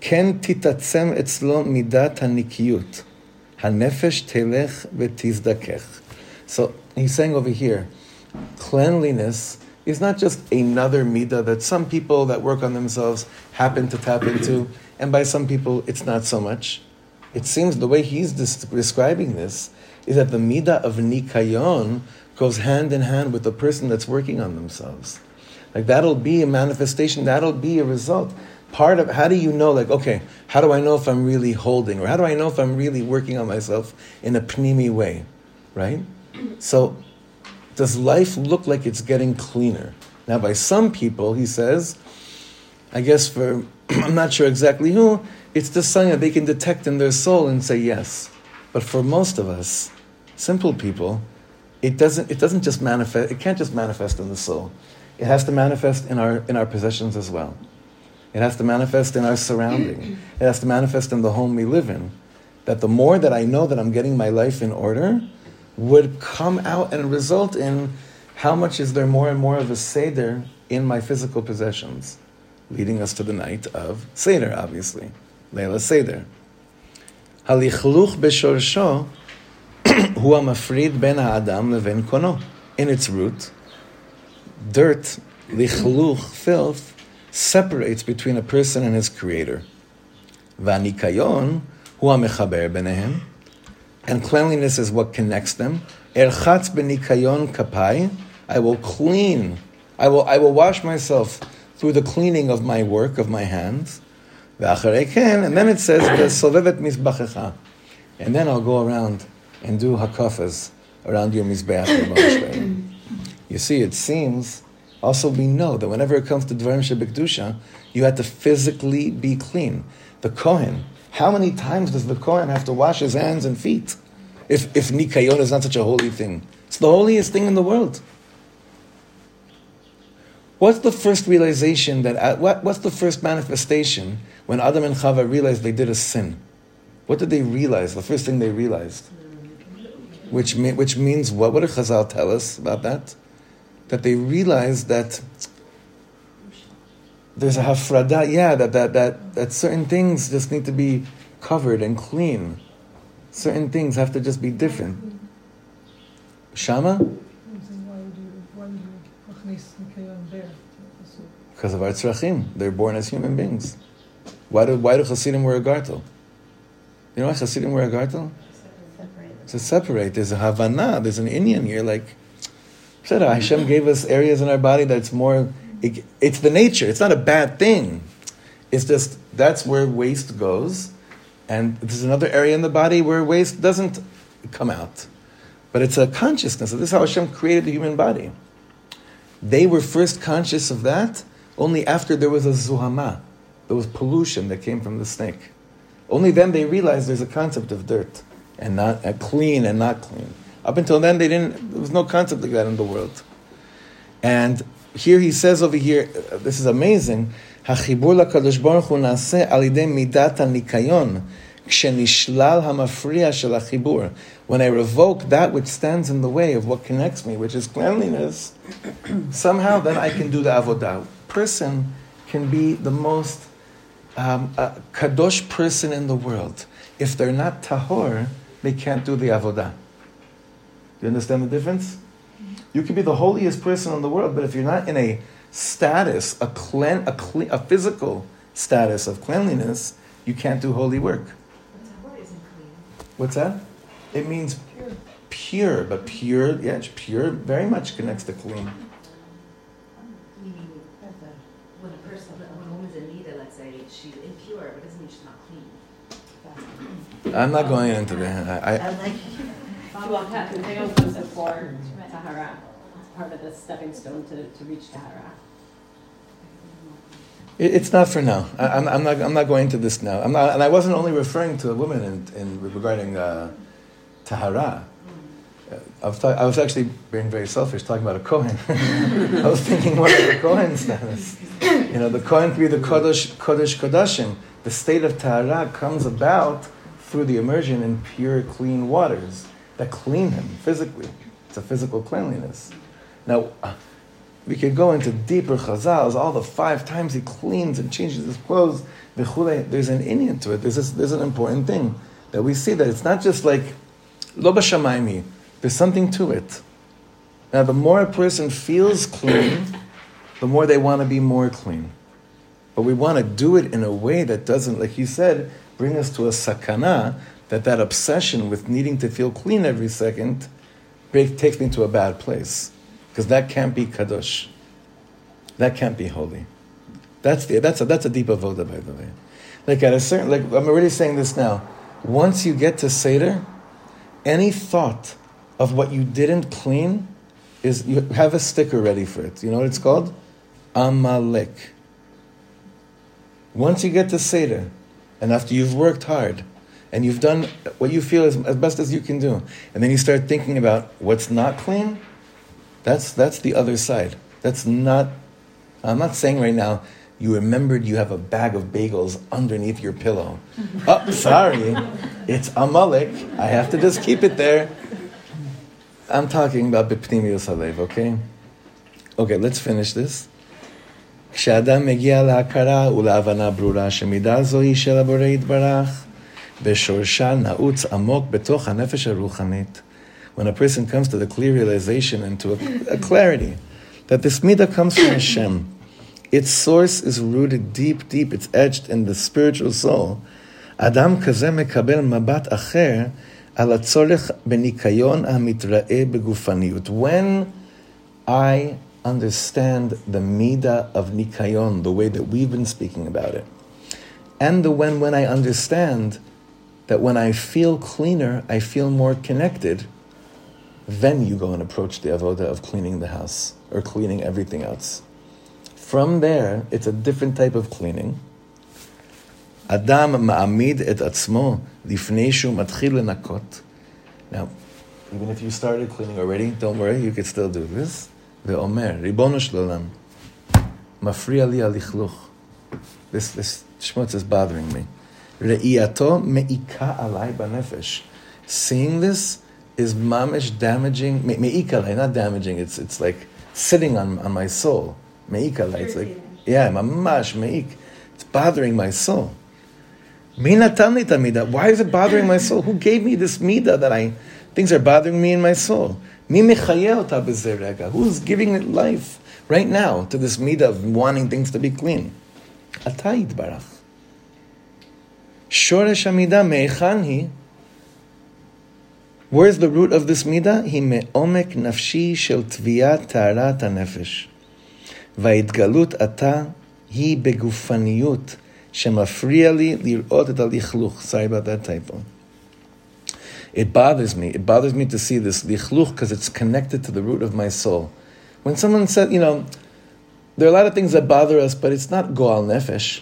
כן תתעצם אצלו מידת הנקיות. הנפש תלך ותזדכך. So he's saying over here, cleanliness is not just another midah that some people that work on themselves happen to tap into, and by some people it's not so much. It seems the way he's des- describing this is that the midah of nikayon goes hand in hand with the person that's working on themselves. Like that'll be a manifestation, that'll be a result. part of how do you know, like, okay, how do I know if I'm really holding, or how do I know if I'm really working on myself in a pnimi way, right? So, does life look like it's getting cleaner? Now, by some people, he says, I guess for, I'm not sure exactly who, it's the sign that they can detect in their soul and say yes. But for most of us, simple people, it doesn't, it doesn't just manifest, it can't just manifest in the soul. It has to manifest in our, in our possessions as well. It has to manifest in our surrounding. It has to manifest in the home we live in. That the more that I know that I'm getting my life in order, would come out and result in how much is there more and more of a Seder in my physical possessions, leading us to the night of Seder, obviously, Layla Seder. Halichluch who hu amafrid ben ha'adam leven kono. In its root, dirt, lichluch, filth, separates between a person and his creator. Vanikayon hu amechaber benehem. And cleanliness is what connects them. Erchatz benikayon kapai. I will clean. I will, I will wash myself through the cleaning of my work, of my hands. And then it says, and then I'll go around and do hakafas around your mizbeach. you see, it seems also we know that whenever it comes to dvarim shebekdusha, you have to physically be clean. The kohen, how many times does the kohen have to wash his hands and feet? If if nikayon is not such a holy thing, it's the holiest thing in the world. What's the first realization that uh, what, what's the first manifestation when Adam and Chava realized they did a sin? What did they realize? The first thing they realized, which me, which means what? What did Chazal tell us about that? That they realized that there's a hafrada, yeah, that, that that that certain things just need to be covered and clean. Certain things have to just be different. Shama. Because of our tzrachim. They're born as human beings. Why do, why do Hasidim wear a gartel? You know why Hasidim wear a gartel? To separate. There's a Havana, there's an inyan here, like, oh, Hashem gave us areas in our body that's more, it, it's the nature, it's not a bad thing. It's just, that's where waste goes. And there's another area in the body where waste doesn't come out. But it's a consciousness. This is how Hashem created the human body. They were first conscious of that only after there was a zuhama, there was pollution that came from the snake. Only then they realized there's a concept of dirt and not uh, clean and not clean. Up until then, they didn't. There was no concept like that in the world. And here he says over here, uh, this is amazing. החיבור לקדוש ברוך הוא נעשה על ידי מידת הניקיון, כשנשלל המפריע של החיבור. When I revoke that which stands in the way of what connects me, which is cleanliness, somehow then I can do the avodah person can be the most um, kadosh person in the world. If they're not tahor, they can't do the avodah. Do you understand the difference? You can be the holiest person in the world, but if you're not in a status, a, clean, a, cle- a physical status of cleanliness, you can't do holy work. What's that? It means pure, pure but pure, yeah, pure very much connects to clean. I'm not going into that. I, I, Nikion comes before Tahara. It's part of the stepping stone to, to reach Tahara. It, it's not for now. I, am I'm not. I'm not going into this now. I'm not, and I wasn't only referring to a woman in, in regarding uh, tahara. I was, I was actually being very selfish, talking about a Kohen. I was thinking what of the Kohen status. You know, the Kohen to be the Kodesh, Kodesh Kodashim. The state of Tahara comes about through the immersion in pure, clean waters that clean him physically. It's a physical cleanliness. Now, uh, we could go into deeper chazals, all the five times he cleans and changes his clothes. There's an inyan to it. There's, this, there's an important thing that we see that it's not just like lo. There's something to it. Now, the more a person feels clean, the more they want to be more clean. But we want to do it in a way that doesn't, like you said, bring us to a sakana that that obsession with needing to feel clean every second takes me to a bad place. Because that can't be kadosh. That can't be holy. That's the that's a that's a deep avoda, by the way. Like at a certain like I'm already saying this now. Once you get to seder, any thought of what you didn't clean is you have a sticker ready for it. You know what it's called? Amalek. Once you get to seder, and after you've worked hard, and you've done what you feel is as best as you can do, and then you start thinking about what's not clean, that's that's the other side. That's not. I'm not saying right now you remembered you have a bag of bagels underneath your pillow. oh, sorry, it's Amalek. I have to just keep it there. I'm talking about Bipnimius Halev, okay? Okay, let's finish this. כשאדם מגיע להכרה ולהבנה ברורה שמידה זו היא של הבורא יתברך, בשורשה נעוץ עמוק בתוך הנפש הרוחנית. When a person comes to the clear realization and to a, a clarity that this midah comes from Hashem, its source is rooted deep, deep, it's etched in the spiritual soul. אדם כזה מקבל מבט אחר על הצורך בניקיון המתראה בגופניות. When I understand the midah of nikayon, the way that we've been speaking about it, and the when when I understand that when I feel cleaner, I feel more connected, then you go and approach the avoda of cleaning the house or cleaning everything else. From there, it's a different type of cleaning. Adam ma'amid et atzmo lifnei shu matchil. Now, even if you started cleaning already, don't worry, you could still do this. ואומר, ריבונו של עולם, מפריע לי הלכלוך. This, this schmutz is bothering me. ראייתו מעיקה עליי בנפש. Seeing this is mamish damaging, מעיקה עליי, not damaging, it's, it's like sitting on, on my soul. מעיקה עליי, it's like, yeah, ממש מעיק. It's bothering my soul. מי נתן לי את המידה? Why is it bothering my soul? Who gave me this midah that I, things are bothering me in my soul? מי מחיה אותה בזה רגע? Who's giving it life right now to this midah of wanting things to be clean? אתה יתברך. שורש המידה מהיכן היא? Where's the root of this midah? היא מעומק נפשי של תביעת טהרת הנפש. וההתגלות עתה היא בגופניות שמפריע לי לראות את הלכלוך. Sorry about that typo. It bothers me. It bothers me to see this lichluch because it's connected to the root of my soul. When someone said, you know, there are a lot of things that bother us, but it's not goal nefesh.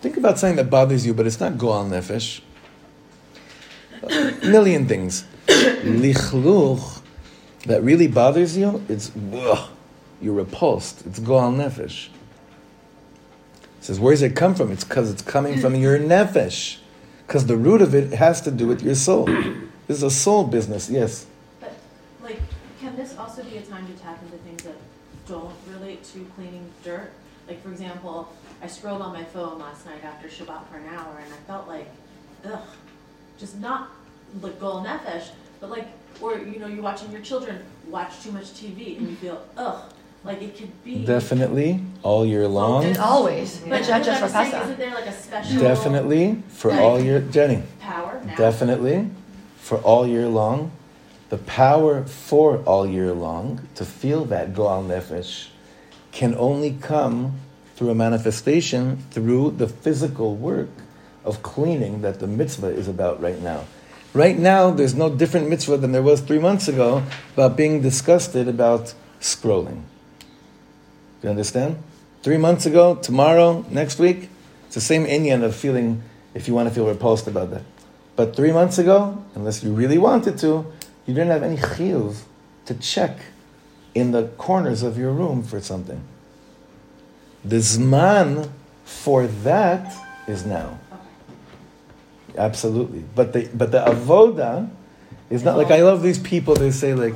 Think about something that bothers you, but it's not goal nefesh. A million things. Lichluch that really bothers you, it's ugh, you're repulsed. It's goal nefesh. It says, where does it come from? It's because it's coming from your nefesh. Because the root of it has to do with your soul. This is a soul business, yes. But, like, can this also be a time to tap into things that don't relate to cleaning dirt? Like, for example, I scrolled on my phone last night after Shabbat for an hour, and I felt like, ugh, just not like gol nefesh, but like, or you know, you're watching your children watch too much TV, and you feel, ugh, like it could be. Definitely, all year long. And always, But but not just for I'm Pesach. Isn't there like a special Definitely, for all year, Jenny. power now? Definitely, for all year long. The power for all year long to feel that goal nefesh can only come through a manifestation through the physical work of cleaning that the mitzvah is about right now. Right now, there's no different mitzvah than there was three months ago about being disgusted about scrolling. Do you understand? Three months ago, tomorrow, next week, it's the same inyan of feeling, if you want to feel repulsed about that. But three months ago, unless you really wanted to, you didn't have any chiyuv to check in the corners of your room for something. The zman for that is now. Absolutely. But the, but the avoda is not like, I love these people, they say like,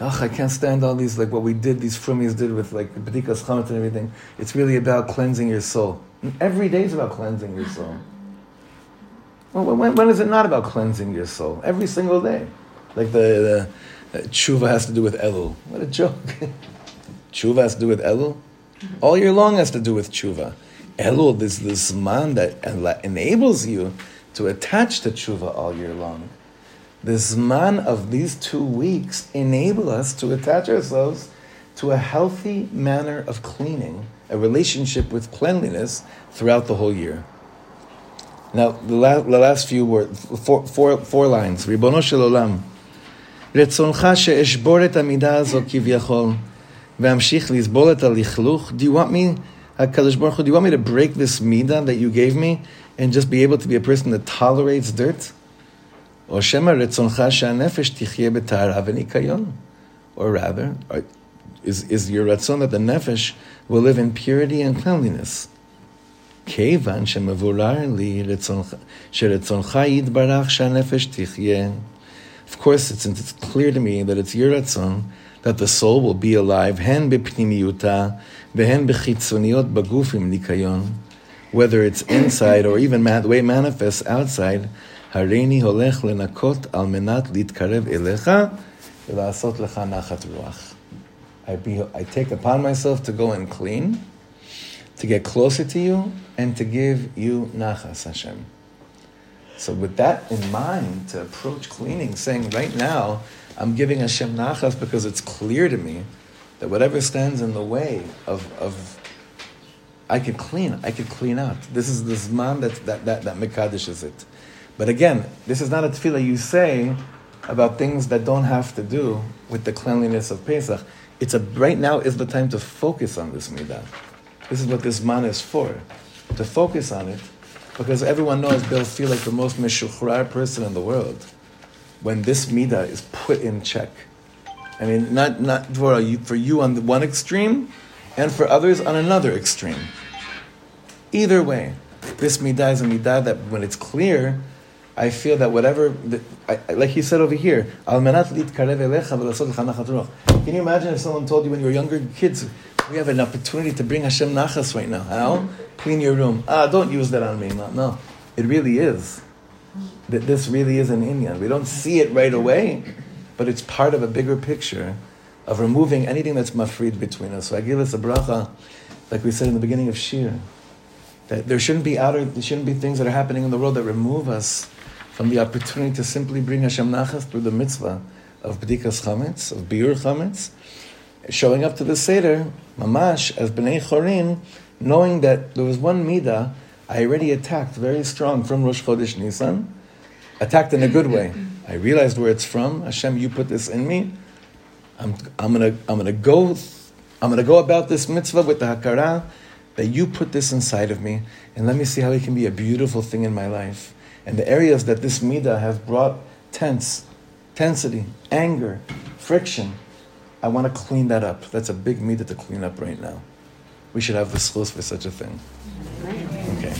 Ugh, I can't stand all these, like what we did, these frumis did with like the B'dikas Chametz and everything. It's really about cleansing your soul. And every day is about cleansing your soul. Well, when, when is it not about cleansing your soul? Every single day. Like the, the uh, tshuva has to do with Elul. What a joke. tshuva has to do with Elul? All year long has to do with tshuva. Elul is this zman that enables you to attach to tshuva all year long. This zman of these two weeks enable us to attach ourselves to a healthy manner of cleaning, a relationship with cleanliness throughout the whole year. Now, the, the last few words, four, four, four lines. ריבונו shel olam, רצונך שאשבור את amida הזו כביכול, vamshich לסבול את Do you want me, Hakadosh Baruch Hu? do you want me to break this midah that you gave me and just be able to be a person that tolerates dirt? או שמא רצונך שהנפש תחיה בטהרה וניקיון? Or rather, or is, is your ratzon that the nefesh will live in purity and cleanliness? כיוון שמבורר לי רצונך, שרצונך יתברך שהנפש תחיה. Of course, since it's clear to me that it's your ratzon that the soul will be alive, הן בפנימיותה והן בחיצוניות בגוף עם ניקיון, whether it's inside or even ma- the way it manifests outside, הריני הולך לנקות על מנת להתקרב אליך ולעשות לך נחת רוח. I, be, I take upon myself to go and clean, to get closer to you, and to give you nachas, Hashem. So with that in mind, to approach cleaning, saying right now, I'm giving Hashem nachas because it's clear to me that whatever stands in the way of, of I could clean, I could clean out. This is the zman that, that, that, that Mekadesh it. But again, this is not a tefillah you say about things that don't have to do with the cleanliness of Pesach. It's a right now is the time to focus on this midah. This is what this zman is for, to focus on it, because everyone knows they'll feel like the most meshuchrar person in the world when this midah is put in check. I mean, not not for you, for you on the one extreme, and for others on another extreme. Either way, this midah is a midah that when it's clear, I feel that whatever, the, I, like he said over here. Can you imagine if someone told you when you were younger kids, we have an opportunity to bring Hashem nachas right now. How? Clean your room. Ah, don't use that on me. No, no. It really is. That this really is an inyan. We don't see it right away, but it's part of a bigger picture of removing anything that's mafrid between us. So I give us a bracha, like we said in the beginning of Shir, that there shouldn't be outer, there shouldn't be things that are happening in the world that remove us from the opportunity to simply bring Hashem nachas through the mitzvah of b'dikas chametz, of biur chametz, showing up to the seder, mamash as bnei chorin, knowing that there was one midah I already attacked very strong from Rosh Chodesh Nisan, attacked in a good way. I realized where it's from. Hashem, you put this in me. I'm, I'm gonna I'm gonna go I'm gonna go about this mitzvah with the hakara that you put this inside of me, and let me see how it can be a beautiful thing in my life. And the areas that this midah has brought tense, tensity, anger, friction, I want to clean that up. That's a big midah to clean up right now. We should have the schools for such a thing. Okay.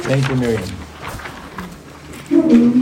Thank you, Miriam.